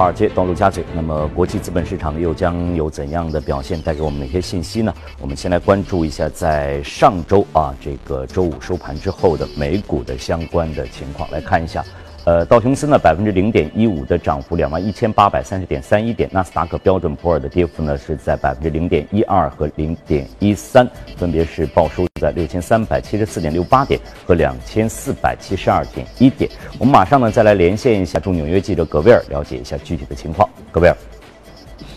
华尔街到陆家嘴，那么国际资本市场又将有怎样的表现，带给我们哪些信息呢？我们先来关注一下，在上周啊，这个周五收盘之后的美股的相关的情况，来看一下。呃，道琼斯呢百分之零点一五的涨幅，两万一千八百三十点三一点。纳斯达克标准普尔的跌幅呢是在百分之零点一二和零点一三，分别是报收在六千三百七十四点六八点和两千四百七十二点一点。我们马上呢再来连线一下驻纽约记者葛威尔，了解一下具体的情况。葛威尔，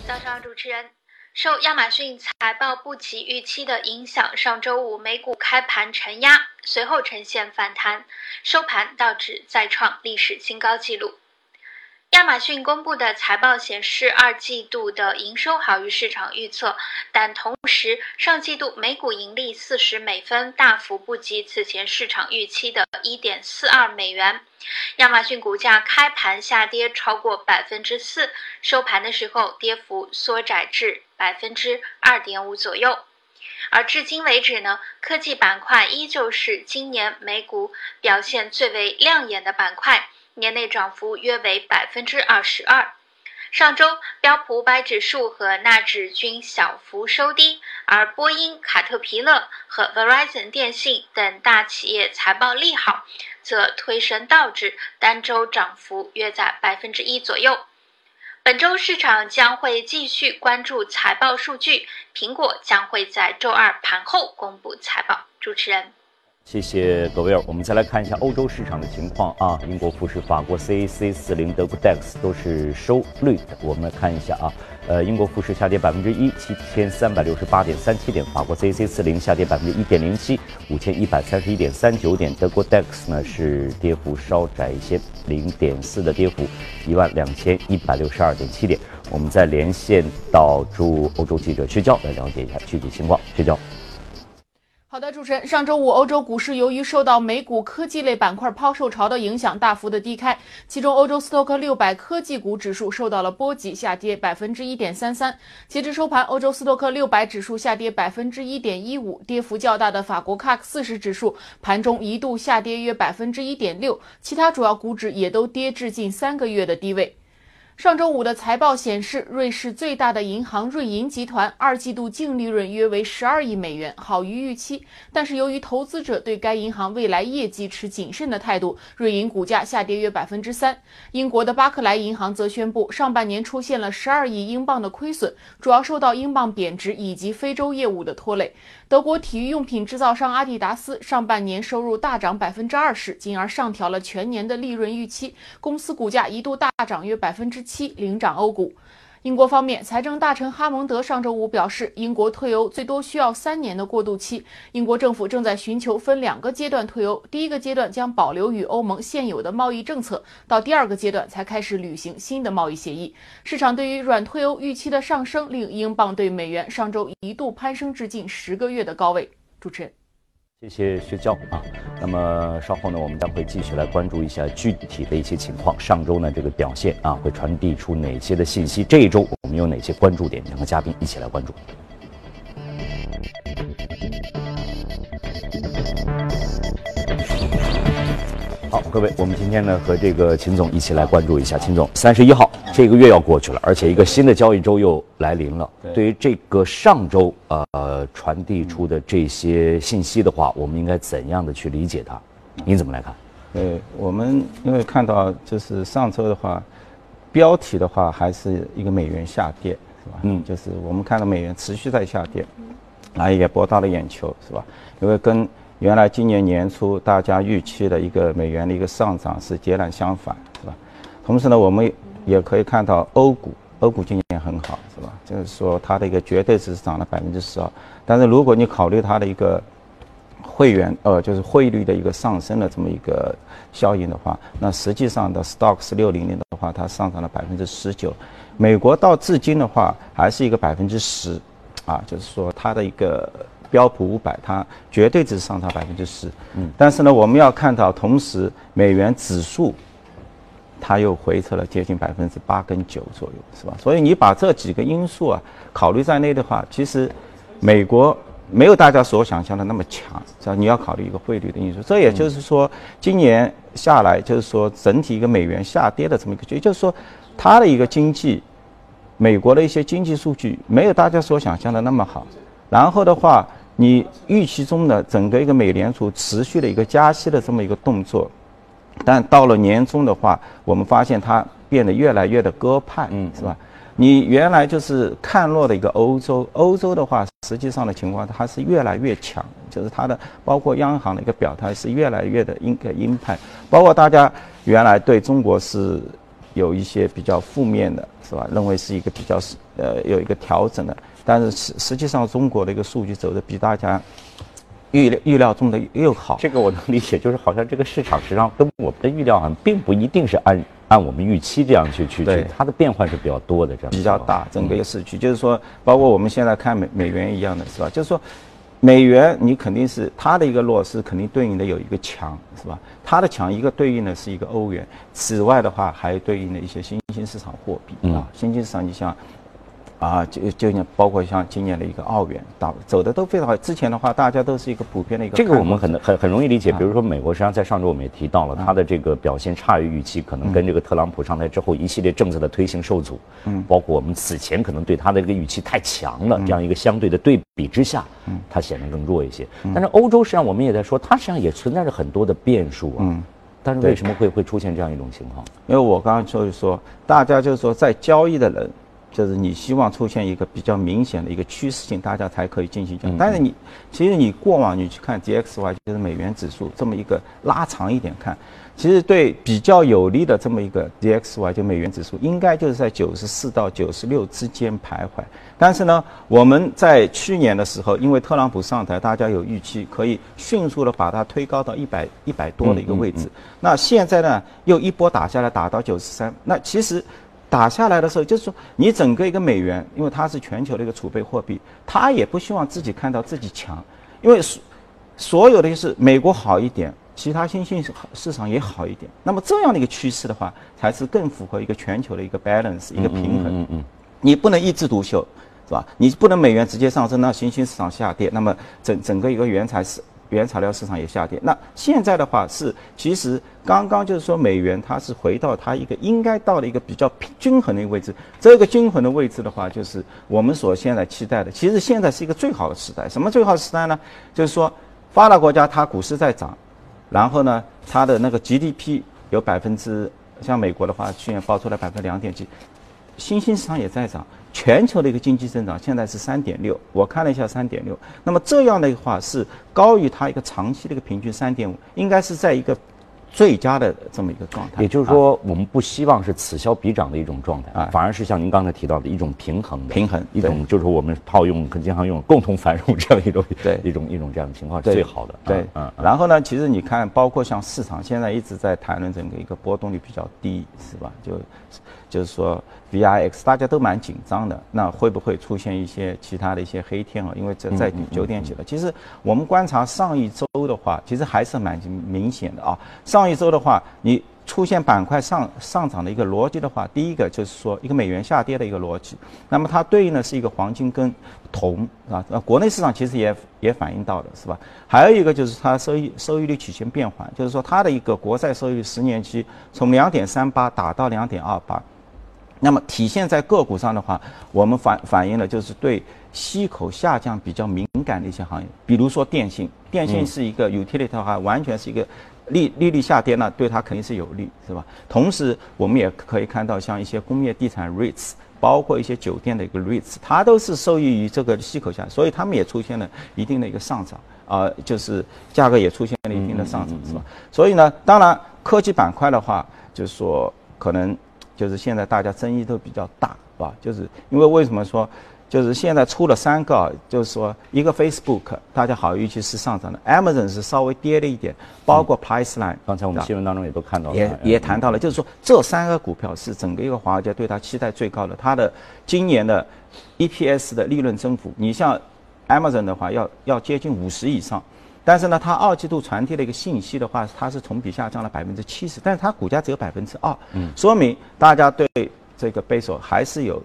早上，主持人。受亚马逊财报不及预期的影响，上周五美股开盘承压，随后呈现反弹，收盘道指再创历史新高纪录。亚马逊公布的财报显示，二季度的营收好于市场预测，但同时上季度每股盈利四十美分，大幅不及此前市场预期的一点四二美元。亚马逊股价开盘下跌超过百分之四，收盘的时候跌幅缩窄至百分之二点五左右。而至今为止呢，科技板块依旧是今年美股表现最为亮眼的板块。年内涨幅约为百分之二十二。上周标普五百指数和纳指均小幅收低，而波音、卡特皮勒和 Verizon 电信等大企业财报利好，则推升道指单周涨幅约在百分之一左右。本周市场将会继续关注财报数据，苹果将会在周二盘后公布财报。主持人。谢谢葛威尔。我们再来看一下欧洲市场的情况啊，英国富时、法国 CAC 四零、德国 DAX 都是收绿的。我们来看一下啊，呃，英国富时下跌百分之一，七千三百六十八点三七点；法国 CAC 四零下跌百分之一点零七，五千一百三十一点三九点；德国 DAX 呢是跌幅稍窄一些，零点四的跌幅，一万两千一百六十二点七点。我们再连线到驻欧洲记者薛娇来了解一下具体情况。薛娇。好的，主持人，上周五欧洲股市由于受到美股科技类板块抛售潮的影响，大幅的低开。其中，欧洲斯托克六百科技股指数受到了波及，下跌百分之一点三三。截至收盘，欧洲斯托克六百指数下跌百分之一点一五，跌幅较大的法国 CAC 四十指数盘中一度下跌约百分之一点六，其他主要股指也都跌至近三个月的低位。上周五的财报显示，瑞士最大的银行瑞银集团二季度净利润约为十二亿美元，好于预期。但是由于投资者对该银行未来业绩持谨慎的态度，瑞银股价下跌约百分之三。英国的巴克莱银行则宣布，上半年出现了十二亿英镑的亏损，主要受到英镑贬值以及非洲业务的拖累。德国体育用品制造商阿迪达斯上半年收入大涨百分之二十，进而上调了全年的利润预期，公司股价一度大涨约百分之七，领涨欧股。英国方面，财政大臣哈蒙德上周五表示，英国退欧最多需要三年的过渡期。英国政府正在寻求分两个阶段退欧，第一个阶段将保留与欧盟现有的贸易政策，到第二个阶段才开始履行新的贸易协议。市场对于软退欧预期的上升，令英镑对美元上周一度攀升至近十个月的高位。主持人。谢谢薛娇啊，那么稍后呢，我们将会继续来关注一下具体的一些情况。上周呢，这个表现啊，会传递出哪些的信息？这一周我们有哪些关注点？两个嘉宾一起来关注。好，各位，我们今天呢和这个秦总一起来关注一下。秦总，三十一号这个月要过去了，而且一个新的交易周又来临了。对于这个上周呃传递出的这些信息的话，我们应该怎样的去理解它？您怎么来看？对我们因为看到就是上周的话，标题的话还是一个美元下跌，是吧？嗯，就是我们看到美元持续在下跌，那也博到了眼球，是吧？因为跟原来今年年初大家预期的一个美元的一个上涨是截然相反，是吧？同时呢，我们也可以看到欧股，欧股今年很好，是吧？就是说它的一个绝对值涨了百分之十二，但是如果你考虑它的一个会员呃，就是汇率的一个上升的这么一个效应的话，那实际上的 Stocks 六零零的话，它上涨了百分之十九，美国到至今的话还是一个百分之十，啊，就是说它的一个。标普五百，它绝对值上涨百分之十，嗯，但是呢，我们要看到，同时美元指数，它又回撤了接近百分之八跟九左右，是吧？所以你把这几个因素啊考虑在内的话，其实美国没有大家所想象的那么强，是吧？你要考虑一个汇率的因素。这也就是说，今年下来就是说整体一个美元下跌的这么一个，也就是说，它的一个经济，美国的一些经济数据没有大家所想象的那么好。然后的话，你预期中的整个一个美联储持续的一个加息的这么一个动作，但到了年终的话，我们发现它变得越来越的鸽派，嗯，是吧？你原来就是看弱的一个欧洲，欧洲的话，实际上的情况它是越来越强，就是它的包括央行的一个表态是越来越的鹰个鹰派，包括大家原来对中国是有一些比较负面的，是吧？认为是一个比较是呃有一个调整的，但是实实际上中国的一个数据走的比大家预料预料中的又好。这个我能理解，就是好像这个市场实际上跟我们的预料啊，并不一定是按。按我们预期这样去去去，它的变换是比较多的，这样比较大，整个一个市区，就是说，包括我们现在看美美元一样的是吧？就是说，美元你肯定是它的一个弱势，肯定对应的有一个强，是吧？它的强一个对应的是一个欧元，此外的话还对应的一些新兴市场货币啊，新兴市场你像。啊，就就像包括像今年的一个澳元，打走的都非常好。之前的话，大家都是一个普遍的一个。这个我们很很很容易理解。比如说，美国实际上在上周我们也提到了，它的这个表现差于预期，可能跟这个特朗普上台之后一系列政策的推行受阻。嗯。包括我们此前可能对它的这个预期太强了，这样一个相对的对比之下，嗯，它显得更弱一些。但是欧洲实际上我们也在说，它实际上也存在着很多的变数啊。嗯。但是为什么会会出现这样一种情况？因为我刚刚就是说，大家就是说在交易的人。就是你希望出现一个比较明显的一个趋势性，大家才可以进行讲。但是你其实你过往你去看 DXY 就是美元指数这么一个拉长一点看，其实对比较有利的这么一个 DXY 就美元指数，应该就是在九十四到九十六之间徘徊。但是呢，我们在去年的时候，因为特朗普上台，大家有预期可以迅速的把它推高到一百一百多的一个位置。那现在呢，又一波打下来，打到九十三。那其实。打下来的时候，就是说你整个一个美元，因为它是全球的一个储备货币，它也不希望自己看到自己强，因为所所有的就是美国好一点，其他新兴市场也好一点。那么这样的一个趋势的话，才是更符合一个全球的一个 balance 一个平衡。嗯嗯。你不能一枝独秀，是吧？你不能美元直接上升，那新兴市场下跌，那么整整个一个原材是。原材料市场也下跌，那现在的话是，其实刚刚就是说美元它是回到它一个应该到了一个比较均衡的一个位置，这个均衡的位置的话，就是我们所现在期待的。其实现在是一个最好的时代，什么最好的时代呢？就是说发达国家它股市在涨，然后呢它的那个 GDP 有百分之，像美国的话去年报出来百分之两点几，新兴市场也在涨。全球的一个经济增长现在是三点六，我看了一下三点六，那么这样的话是高于它一个长期的一个平均三点五，应该是在一个最佳的这么一个状态。也就是说，我们不希望是此消彼长的一种状态，啊，反而是像您刚才提到的一种平衡的平衡，一种就是我们套用跟经常用共同繁荣 这样一种对一种一种这样的情况是最好的。对，嗯。然后呢，其实你看，包括像市场现在一直在谈论整个一个波动率比较低，是吧？就就是说。VIX 大家都蛮紧张的，那会不会出现一些其他的一些黑天鹅？因为这在九点几了。其实我们观察上一周的话，其实还是蛮明显的啊。上一周的话，你出现板块上上涨的一个逻辑的话，第一个就是说一个美元下跌的一个逻辑，那么它对应的是一个黄金跟铜啊。那国内市场其实也也反映到的，是吧？还有一个就是它收益收益率曲线变缓，就是说它的一个国债收益率十年期从两点三八打到两点二八。那么体现在个股上的话，我们反反映了就是对息口下降比较敏感的一些行业，比如说电信，电信是一个 utility 的话，完全是一个利利率下跌呢，对它肯定是有利，是吧？同时我们也可以看到，像一些工业地产 REITs，包括一些酒店的一个 REITs，它都是受益于这个息口下，所以它们也出现了一定的一个上涨，啊，就是价格也出现了一定的上涨，是吧？所以呢，当然科技板块的话，就是说可能。就是现在大家争议都比较大，是吧？就是因为为什么说，就是现在出了三个，就是说一个 Facebook，大家好预期是上涨的，Amazon 是稍微跌了一点，包括 Priceline，刚才我们新闻当中也都看到了，也也谈到了，就是说这三个股票是整个一个华尔街对它期待最高的，它的今年的 EPS 的利润增幅，你像 Amazon 的话要要接近五十以上。但是呢，它二季度传递的一个信息的话，它是同比下降了百分之七十，但是它股价只有百分之二，嗯，说明大家对这个贝索还是有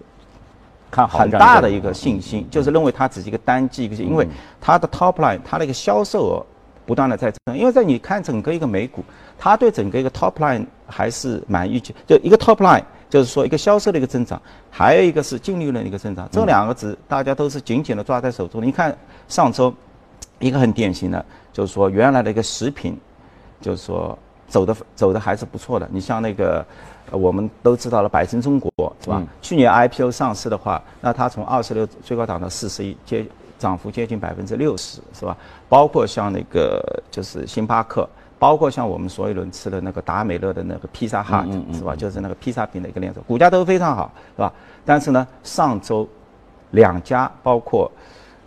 看好很大的一个信心，就是认为它只是一个单季一个，因为它的 top line 它的一个销售额不断的在增，因为在你看整个一个美股，它对整个一个 top line 还是蛮预期，就一个 top line 就是说一个销售的一个增长，还有一个是净利润的一个增长，这两个值大家都是紧紧的抓在手中。你看上周一个很典型的，就是说原来的一个食品，就是说走的走的还是不错的，你像那个。我们都知道了，百胜中国是吧？去年 IPO 上市的话，那它从二十六最高涨到四十一，接涨幅接近百分之六十，是吧？包括像那个就是星巴克，包括像我们所有人吃的那个达美乐的那个披萨哈，是吧？就是那个披萨饼的一个连锁，股价都非常好，是吧？但是呢，上周两家包括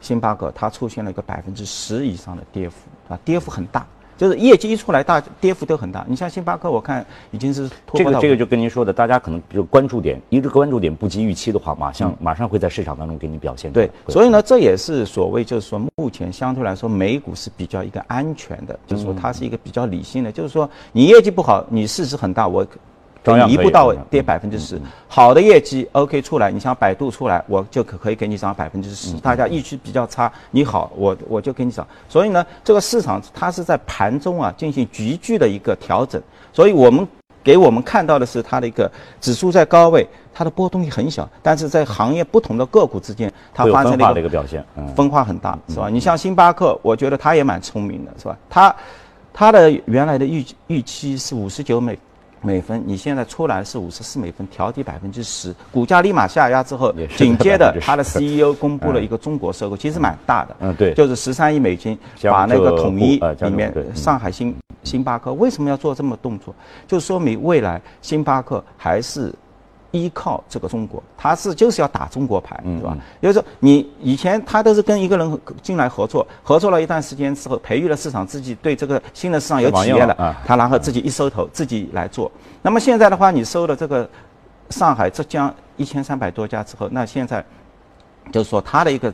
星巴克，它出现了一个百分之十以上的跌幅，啊，跌幅很大。就是业绩一出来，大跌幅都很大。你像星巴克，我看已经是这个这个就跟您说的，大家可能就关注点，一个关注点不及预期的话，马上马上会在市场当中给你表现。对，所以呢，这也是所谓就是说，目前相对来说，美股是比较一个安全的，就是说它是一个比较理性的，就是说你业绩不好，你市值很大，我。一步到位跌百分之十，好的业绩 OK 出来，你像百度出来，我就可可以给你涨百分之十。大家预期比较差，你好，我我就给你涨。所以呢，这个市场它是在盘中啊进行急剧的一个调整。所以我们给我们看到的是它的一个指数在高位，它的波动性很小，但是在行业不同的个股之间，它发生了一个表现，分化很大，是吧？你像星巴克，我觉得它也蛮聪明的，是吧？它它的原来的预预期是五十九美。美分，你现在出来是五十四美分，调低百分之十，股价立马下压之后，紧接着他的 CEO 公布了一个中国收购，其实蛮大的，嗯对，就是十三亿美金，把那个统一里面上海星星巴克为什么要做这么动作？就说明未来星巴克还是。依靠这个中国，他是就是要打中国牌，对吧？也就是说，你以前他都是跟一个人进来合作，合作了一段时间之后，培育了市场，自己对这个新的市场有体验了，他然后自己一收头，自己来做。那么现在的话，你收了这个上海、浙江一千三百多家之后，那现在就是说他的一个。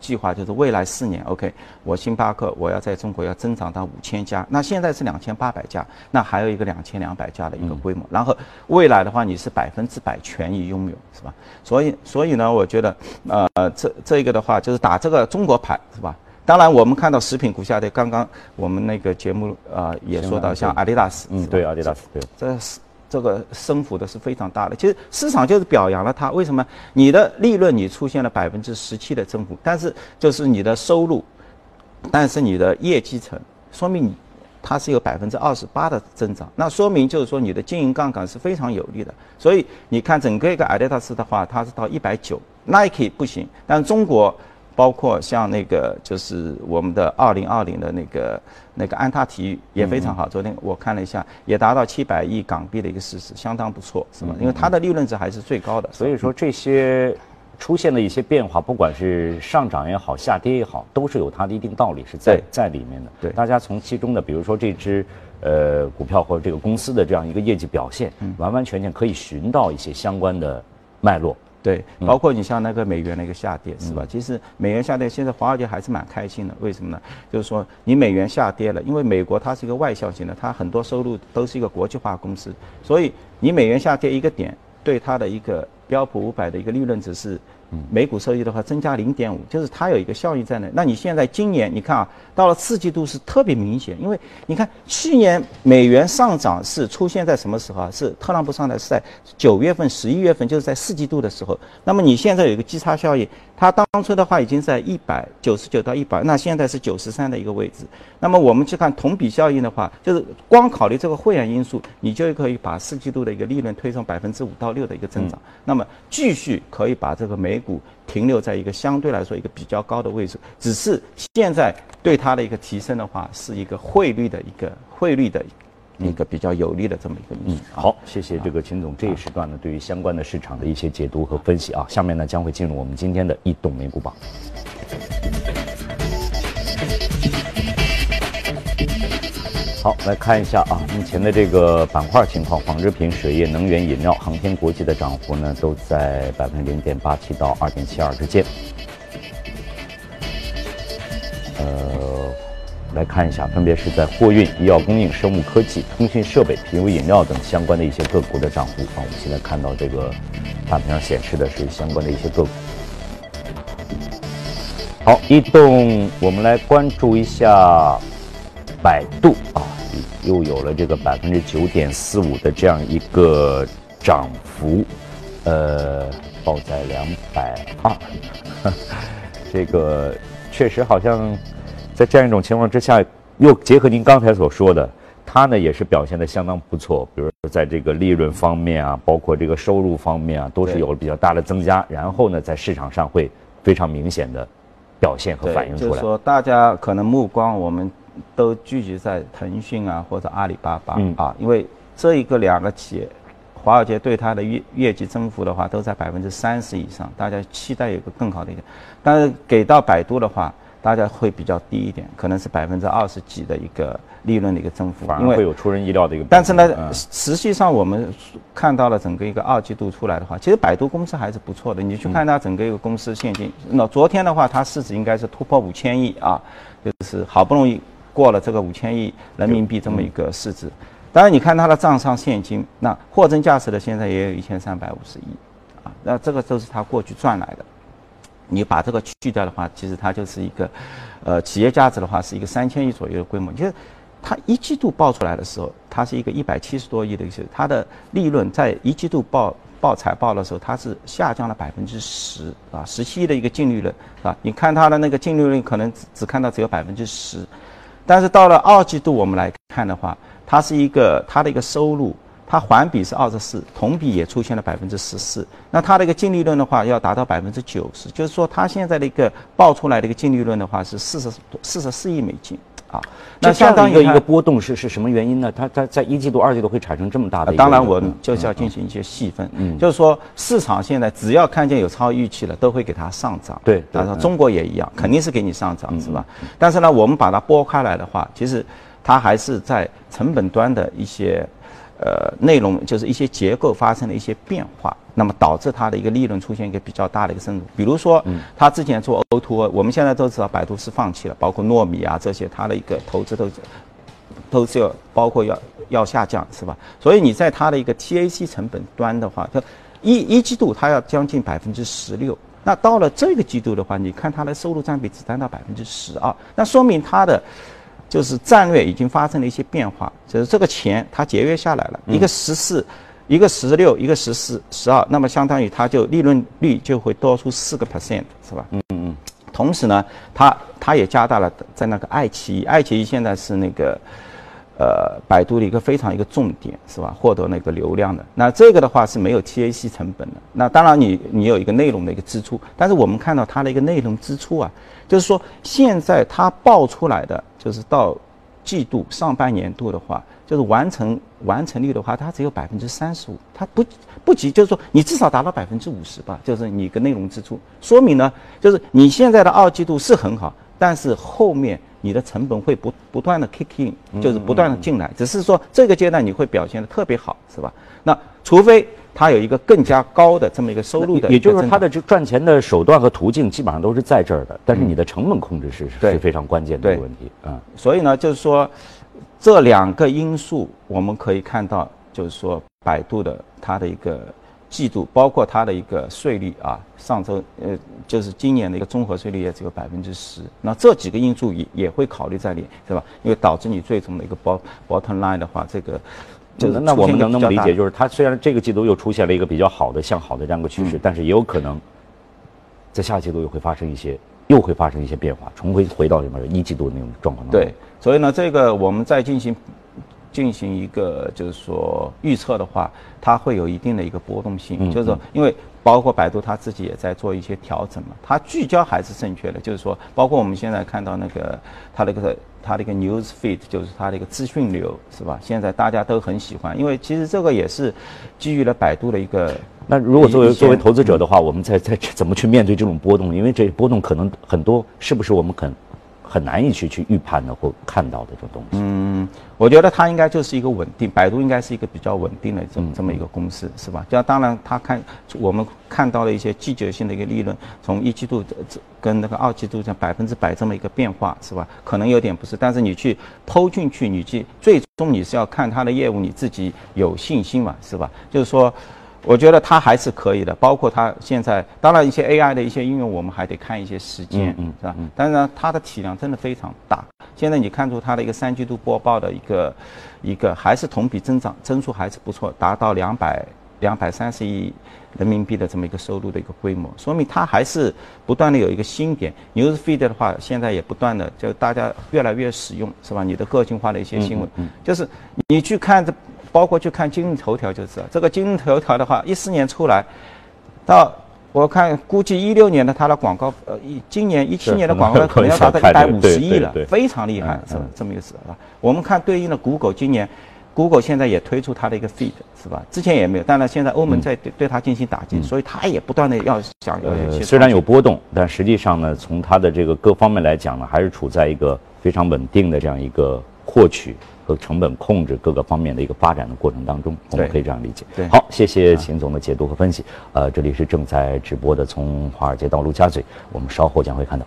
计划就是未来四年，OK，我星巴克我要在中国要增长到五千家，那现在是两千八百家，那还有一个两千两百家的一个规模，然后未来的话你是百分之百权益拥有，是吧？所以所以呢，我觉得呃这这一个的话就是打这个中国牌，是吧？当然我们看到食品股下跌，刚刚我们那个节目啊也说到像阿迪达斯，嗯，对，阿迪达斯，对，这是。这个升幅的是非常大的，其实市场就是表扬了它。为什么？你的利润你出现了百分之十七的增幅，但是就是你的收入，但是你的业绩层，说明你它是有百分之二十八的增长，那说明就是说你的经营杠杆是非常有利的。所以你看整个一个阿迪达斯的话，它是到一百九，Nike 不行，但中国。包括像那个就是我们的二零二零的那个那个安踏体育也非常好，昨天我看了一下，也达到七百亿港币的一个市值，相当不错，是吗？因为它的利润值还是最高的。所以说这些出现的一些变化，不管是上涨也好，下跌也好，都是有它的一定道理是在在里面的。对，大家从其中的，比如说这只呃股票或者这个公司的这样一个业绩表现，完完全全可以寻到一些相关的脉络。对，包括你像那个美元的一个下跌，是吧？其实美元下跌，现在华尔街还是蛮开心的。为什么呢？就是说你美元下跌了，因为美国它是一个外向型的，它很多收入都是一个国际化公司，所以你美元下跌一个点，对它的一个标普五百的一个利润值是。每股收益的话增加零点五，就是它有一个效应在那。那你现在今年你看啊，到了四季度是特别明显，因为你看去年美元上涨是出现在什么时候啊？是特朗普上台是在九月份、十一月份，就是在四季度的时候。那么你现在有一个基差效应，它当初的话已经在一百九十九到一百，那现在是九十三的一个位置。那么我们去看同比效应的话，就是光考虑这个会员因素，你就可以把四季度的一个利润推上百分之五到六的一个增长。那么继续可以把这个美股停留在一个相对来说一个比较高的位置，只是现在对它的一个提升的话，是一个汇率的一个汇率的一个比较有利的这么一个因素。好，谢谢这个秦总这一时段呢对于相关的市场的一些解读和分析啊，下面呢将会进入我们今天的一董美股榜。好，来看一下啊，目前的这个板块情况，纺织品、水业、能源、饮料、航天、国际的涨幅呢，都在百分之零点八七到二点七二之间。呃，来看一下，分别是在货运、医药供应、生物科技、通讯设备、啤酒饮料等相关的一些个股的涨幅啊。我们现在看到这个大屏上显示的是相关的一些个股。好，移动，我们来关注一下百度啊，又有了这个百分之九点四五的这样一个涨幅，呃，报在两百二，这个确实好像在这样一种情况之下，又结合您刚才所说的，它呢也是表现的相当不错，比如说在这个利润方面啊，包括这个收入方面啊，都是有了比较大的增加，然后呢，在市场上会非常明显的。表现和反映出来，就是说，大家可能目光我们都聚集在腾讯啊或者阿里巴巴啊，因为这一个两个企业，华尔街对它的业业绩增幅的话都在百分之三十以上，大家期待有个更好的一点，但是给到百度的话。大家会比较低一点，可能是百分之二十几的一个利润的一个增幅，因为会有出人意料的一个。但是呢，实际上我们看到了整个一个二季度出来的话，其实百度公司还是不错的。你去看它整个一个公司现金，那昨天的话，它市值应该是突破五千亿啊，就是好不容易过了这个五千亿人民币这么一个市值。当然，你看它的账上现金，那货真价实的现在也有一千三百五十亿，啊，那这个都是它过去赚来的。你把这个去掉的话，其实它就是一个，呃，企业价值的话是一个三千亿左右的规模。就是它一季度报出来的时候，它是一个一百七十多亿的一些，它的利润在一季度报报财报的时候，它是下降了百分之十啊，十七亿的一个净利润啊。你看它的那个净利润可能只只看到只有百分之十，但是到了二季度我们来看的话，它是一个它的一个收入。它环比是二十四，同比也出现了百分之十四。那它的一个净利润的话，要达到百分之九十，就是说它现在的一个报出来的一个净利润的话是四十四十四亿美金啊。那相当于一个波动是是什么原因呢？它它在一季度、二季度会产生这么大的？当然，我们就是要进行一些细分。嗯，就是说市场现在只要看见有超预期了，都会给它上涨。对，然后中国也一样，肯定是给你上涨，是吧？但是呢，我们把它拨开来的话，其实它还是在成本端的一些。呃，内容就是一些结构发生了一些变化，那么导致它的一个利润出现一个比较大的一个深度。比如说，它之前做 O2O，我们现在都知道百度是放弃了，包括糯米啊这些，它的一个投资都都是要包括要要下降，是吧？所以你在它的一个 TAC 成本端的话，它一一季度它要将近百分之十六，那到了这个季度的话，你看它的收入占比只占到百分之十二，那说明它的。就是战略已经发生了一些变化，就是这个钱它节约下来了，一个十四，一个十六，一个十四十二，那么相当于它就利润率就会多出四个 percent，是吧？嗯嗯嗯。同时呢，它它也加大了在那个爱奇艺，爱奇艺现在是那个。呃，百度的一个非常一个重点是吧？获得那个流量的，那这个的话是没有 TAC 成本的。那当然你你有一个内容的一个支出，但是我们看到它的一个内容支出啊，就是说现在它爆出来的就是到季度上半年度的话，就是完成完成率的话，它只有百分之三十五，它不不及，就是说你至少达到百分之五十吧，就是你个内容支出，说明呢，就是你现在的二季度是很好，但是后面。你的成本会不不断的 kick in，就是不断的进来，只是说这个阶段你会表现的特别好，是吧？那除非它有一个更加高的这么一个收入的，也就是它的这赚钱的手段和途径基本上都是在这儿的，但是你的成本控制是是非常关键的一个问题啊。所以呢，就是说这两个因素我们可以看到，就是说百度的它的一个。季度包括它的一个税率啊，上周呃就是今年的一个综合税率也只有百分之十，那这几个因素也也会考虑在里，对吧？因为导致你最终的一个 bottom line 的话，这个就是那我们能那么理解，就是它虽然这个季度又出现了一个比较好的向好的这样一个趋势，但是也有可能在下季度又会发生一些又会发生一些变化，重回回到什么一季度那种状况。对，所以呢，这个我们在进行。进行一个就是说预测的话，它会有一定的一个波动性，就是说，因为包括百度它自己也在做一些调整嘛，它聚焦还是正确的，就是说，包括我们现在看到那个它那个它的一个 news feed，就是它的一个资讯流，是吧？现在大家都很喜欢，因为其实这个也是基于了百度的一个。那如果作为作为投资者的话，我们在在怎么去面对这种波动？因为这波动可能很多，是不是我们肯？很难以去去预判的或看到的这种东西。嗯，我觉得它应该就是一个稳定，百度应该是一个比较稳定的这么这么一个公司，是吧？就当然，它看我们看到了一些季节性的一个利润，从一季度这跟那个二季度这百分之百这么一个变化，是吧？可能有点不是，但是你去剖进去，你去最终你是要看它的业务，你自己有信心嘛，是吧？就是说。我觉得它还是可以的。包括它现在，当然一些 AI 的一些应用，我们还得看一些时间，嗯，是吧？当然它的体量真的非常大。现在你看出它的一个三季度播报的一个一个还是同比增长增速还是不错，达到两百两百三十亿。人民币的这么一个收入的一个规模，说明它还是不断的有一个新点。Newsfeed 的话，现在也不断的就大家越来越使用，是吧？你的个性化的一些新闻，就是你去看这，包括去看今日头条就知道，这个今日头条的话，一四年出来，到我看估计一六年的它的广告，呃，一今年一七年的 广告可能要达到一百五十亿了，非常厉害，是吧？这么一个事啊。我们看对应的 Google 今年。Google 现在也推出它的一个 Feed，是吧？之前也没有，当然现在欧盟在对对它进行打击，所以它也不断的要想。呃，虽然有波动，但实际上呢，从它的这个各方面来讲呢，还是处在一个非常稳定的这样一个获取和成本控制各个方面的一个发展的过程当中，我们可以这样理解。对，好，谢谢秦总的解读和分析。呃，这里是正在直播的，从华尔街到陆家嘴，我们稍后将会看到。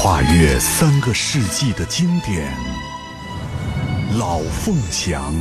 跨越三个世纪的经典，老凤祥。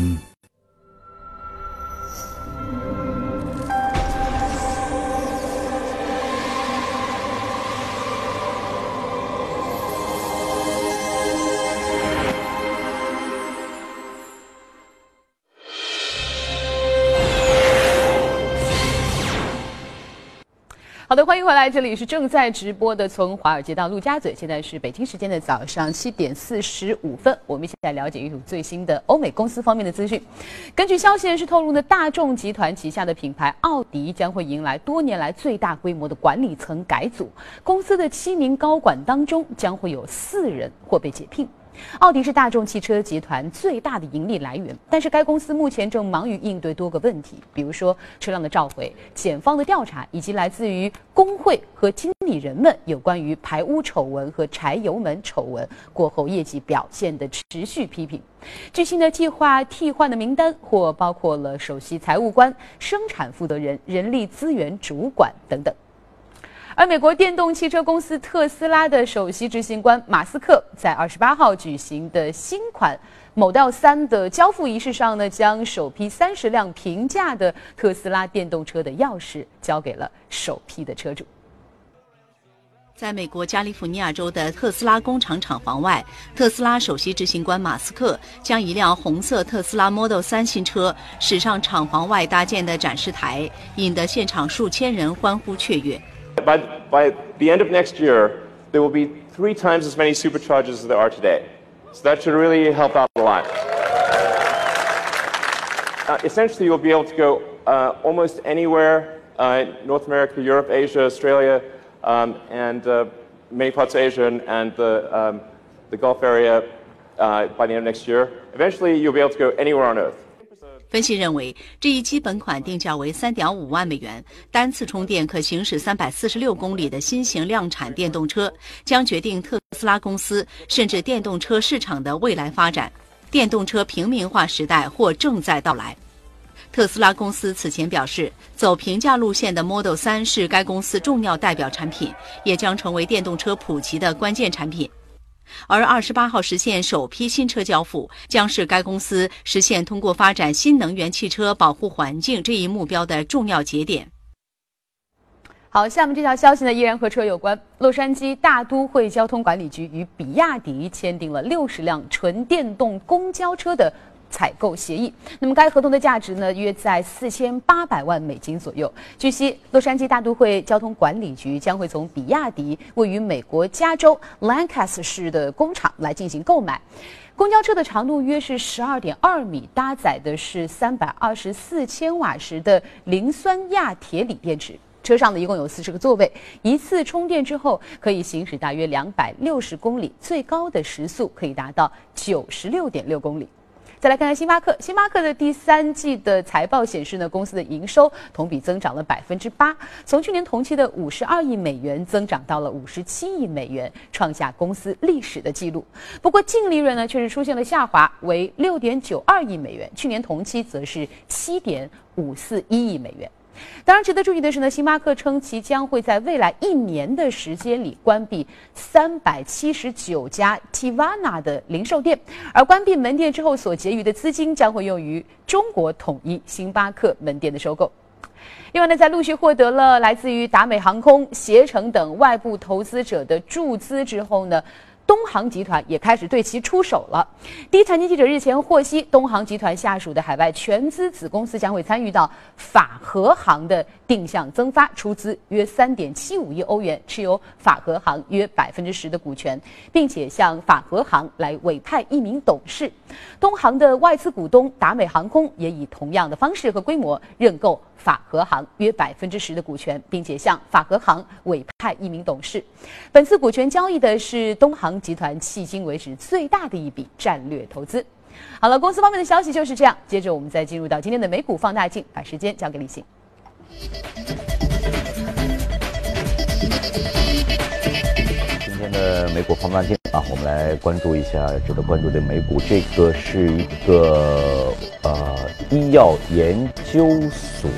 回来，这里是正在直播的，从华尔街到陆家嘴，现在是北京时间的早上七点四十五分，我们一起来了解一组最新的欧美公司方面的资讯。根据消息人士透露呢，大众集团旗下的品牌奥迪将会迎来多年来最大规模的管理层改组，公司的七名高管当中将会有四人或被解聘。奥迪是大众汽车集团最大的盈利来源，但是该公司目前正忙于应对多个问题，比如说车辆的召回、检方的调查，以及来自于工会和经理人们有关于排污丑闻和柴油门丑闻过后业绩表现的持续批评。据新的计划替换的名单或包括了首席财务官、生产负责人、人力资源主管等等。而美国电动汽车公司特斯拉的首席执行官马斯克在二十八号举行的新款 Model 3的交付仪式上呢，将首批三十辆平价的特斯拉电动车的钥匙交给了首批的车主。在美国加利福尼亚州的特斯拉工厂厂房外，特斯拉首席执行官马斯克将一辆红色特斯拉 Model 3新车驶上厂房外搭建的展示台，引得现场数千人欢呼雀跃。By, by the end of next year, there will be three times as many superchargers as there are today. So that should really help out a lot. Uh, essentially, you'll be able to go uh, almost anywhere uh, North America, Europe, Asia, Australia, um, and uh, many parts of Asia and, and the, um, the Gulf area uh, by the end of next year. Eventually, you'll be able to go anywhere on Earth. 分析认为，这一基本款定价为三点五万美元、单次充电可行驶三百四十六公里的新型量产电动车，将决定特斯拉公司甚至电动车市场的未来发展。电动车平民化时代或正在到来。特斯拉公司此前表示，走平价路线的 Model 3是该公司重要代表产品，也将成为电动车普及的关键产品。而二十八号实现首批新车交付，将是该公司实现通过发展新能源汽车保护环境这一目标的重要节点。好，下面这条消息呢，依然和车有关。洛杉矶大都会交通管理局与比亚迪签订了六十辆纯电动公交车的采购协议。那么该合同的价值呢，约在四千八百万美金左右。据悉，洛杉矶大都会交通管理局将会从比亚迪位于美国加州 Lancaster 市的工厂来进行购买。公交车的长度约是十二点二米，搭载的是三百二十四千瓦时的磷酸亚铁锂电池。车上呢一共有四十个座位，一次充电之后可以行驶大约两百六十公里，最高的时速可以达到九十六点六公里。再来看看星巴克，星巴克的第三季的财报显示呢，公司的营收同比增长了百分之八，从去年同期的五十二亿美元增长到了五十七亿美元，创下公司历史的记录。不过净利润呢却是出现了下滑，为六点九二亿美元，去年同期则是七点五四一亿美元。当然，值得注意的是呢，星巴克称其将会在未来一年的时间里关闭三百七十九家 Tivana 的零售店，而关闭门店之后所结余的资金将会用于中国统一星巴克门店的收购。另外呢，在陆续获得了来自于达美航空、携程等外部投资者的注资之后呢。东航集团也开始对其出手了。第一财经记者日前获悉，东航集团下属的海外全资子公司将会参与到法和航的定向增发，出资约三点七五亿欧元，持有法和航约百分之十的股权，并且向法和航来委派一名董事。东航的外资股东达美航空也以同样的方式和规模认购。法和航约百分之十的股权，并且向法和航委派一名董事。本次股权交易的是东航集团迄今为止最大的一笔战略投资。好了，公司方面的消息就是这样。接着我们再进入到今天的美股放大镜，把时间交给李信。今天的美股放大镜啊，我们来关注一下值得关注的美股。这个是一个呃医药研究所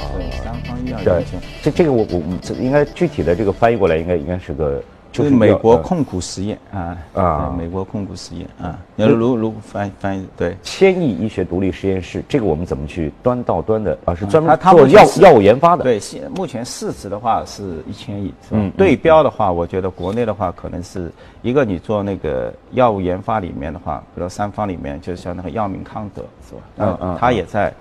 啊，三方医药对，这这个我我这应该具体的这个翻译过来应该应该是个。就是美国控股实验啊啊，美国控股实验啊，那如如翻翻译对，千亿医学独立实验室，这个我们怎么去端到端的啊？是专门做药药物研发的。对，现目前市值的话是一千亿，是吧？对标的话，我觉得国内的话可能是一个你做那个药物研发里面的话，比如三方里面，就像那个药明康德是吧？嗯嗯，他也在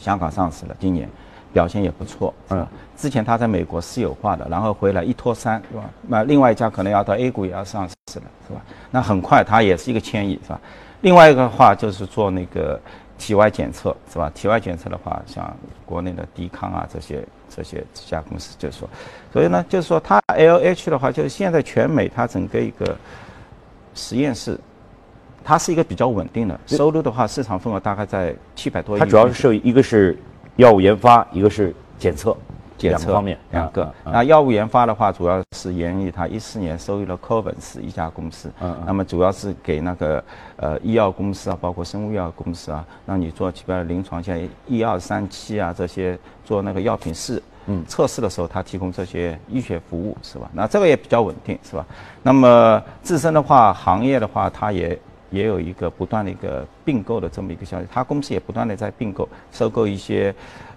香港上市了，今年。表现也不错，嗯，之前他在美国私有化的，然后回来一拖三，是吧？那另外一家可能要到 A 股也要上市了，是吧？那很快它也是一个千亿，是吧？另外一个话就是做那个体外检测，是吧？体外检测的话，像国内的迪康啊这些这些这家公司，就是说，所以呢，就是说它 LH 的话，就是现在全美它整个一个实验室，它是一个比较稳定的收入的话，市场份额大概在七百多亿。它主要是受一个是。药物研发，一个是检测，检测方面两个。那药物研发的话，主要是源于它一四年收益了科本斯一家公司。嗯。那么主要是给那个呃医药公司啊，包括生物药公司啊，让你做基本的临床像一二三期啊这些做那个药品试嗯测试的时候，它提供这些医学服务是吧？那这个也比较稳定是吧？那么自身的话，行业的话，它也也有一个不断的一个并购的这么一个消息，它公司也不断的在并购、收购一些，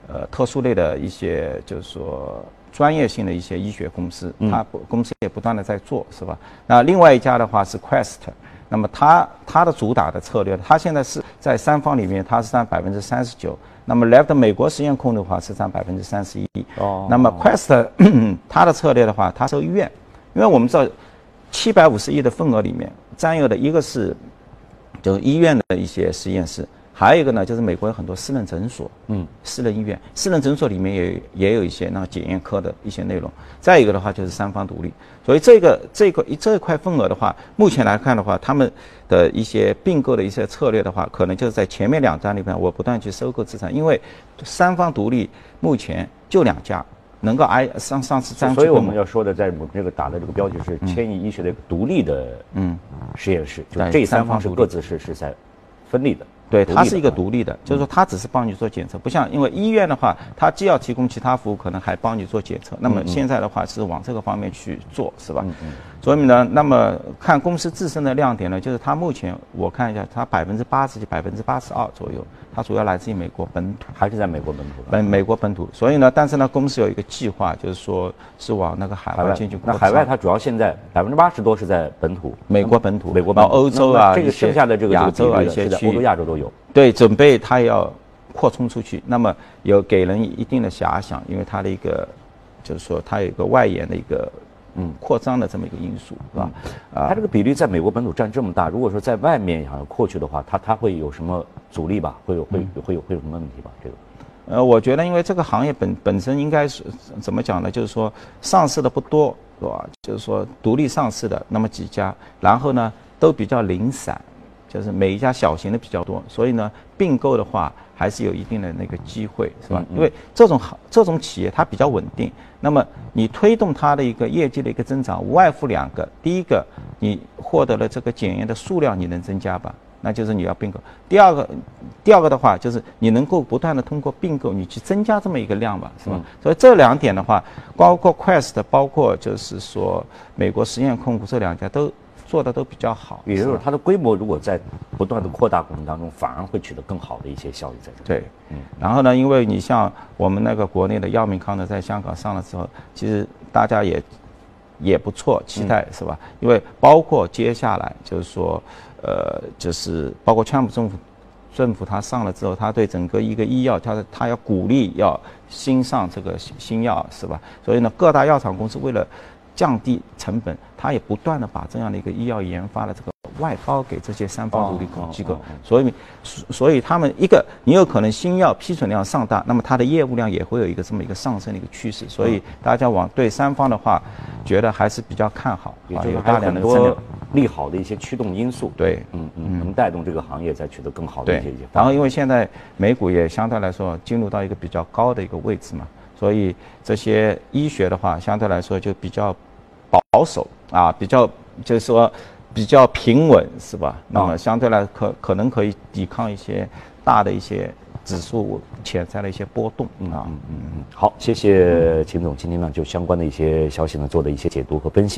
呃，特殊类的一些，就是说专业性的一些医学公司，它公司也不断的在做，是吧？那另外一家的话是 Quest，那么它它的主打的策略，它现在是在三方里面，它是占百分之三十九，那么 Left 美国实验控的话是占百分之三十一。哦。那么 Quest 它的策略的话，它收医院，因为我们知道七百五十亿的份额里面占有的一个是。就是医院的一些实验室，还有一个呢，就是美国有很多私人诊所，嗯，私人医院、私人诊所里面也也有一些那个检验科的一些内容。再一个的话，就是三方独立。所以这个这个这一块份额的话，目前来看的话，他们的一些并购的一些策略的话，可能就是在前面两章里边，我不断去收购资产，因为三方独立目前就两家。能够挨上上次所以我们要说的，在我们这个打的这个标题是千亿医学的独立的嗯。实验室，就这三方是各自是是在分立的。对，它是一个独立的，就是说它只是帮你做检测，不像因为医院的话，它既要提供其他服务，可能还帮你做检测。那么现在的话是往这个方面去做，是吧？所以呢，那么看公司自身的亮点呢，就是它目前我看一下，它百分之八十及百分之八十二左右。它主要来自于美国本土，还是在美国本土？本美国本土，所以呢，但是呢，公司有一个计划，就是说是往那个海外进去那海外它主要现在百分之八十多是在本土，美国本土，美国、本欧洲啊，这个剩下的这个亚洲啊一些区，欧洲、亚洲都有。有。对，准备它要扩充出去，那么有给人一定的遐想，因为它的一个就是说它有一个外延的一个嗯扩张的这么一个因素，是吧？啊，它这个比例在美国本土占这么大，如果说在外面想要扩去的话，它它会有什么阻力吧？会有会会有会有什么问题吧？这个？呃，我觉得因为这个行业本本身应该是怎么讲呢？就是说上市的不多，是吧？就是说独立上市的那么几家，然后呢都比较零散，就是每一家小型的比较多，所以呢并购的话还是有一定的那个机会，是吧？因为这种行这种企业它比较稳定，那么你推动它的一个业绩的一个增长，无外乎两个，第一个你获得了这个检验的数量，你能增加吧？那就是你要并购。第二个，第二个的话就是你能够不断的通过并购，你去增加这么一个量吧，是吧？所以这两点的话，包括 Quest，包括就是说美国实验控股这两家都做的都比较好。也就是说，它的规模如果在不断的扩大过程当中，反而会取得更好的一些效益在这。对，嗯。然后呢，因为你像我们那个国内的药明康德，在香港上了之后，其实大家也也不错，期待是吧？因为包括接下来就是说。呃，就是包括川普政府，政府他上了之后，他对整个一个医药，他他要鼓励要新上这个新药，是吧？所以呢，各大药厂公司为了降低成本，它也不断的把这样的一个医药研发的这个外包给这些三方独立机构，所以所以他们一个你有可能新药批准量上大，那么它的业务量也会有一个这么一个上升的一个趋势，所以大家往对三方的话，觉得还是比较看好，啊，有大量的多。利好的一些驱动因素，对，嗯嗯，能带动这个行业再取得更好的一些。然后，因为现在美股也相对来说进入到一个比较高的一个位置嘛，所以这些医学的话相对来说就比较保守啊，比较就是说比较平稳，是吧？那么相对来可可能可以抵抗一些大的一些指数潜在的一些波动啊。嗯嗯嗯。好，谢谢秦总今天呢就相关的一些消息呢做的一些解读和分析。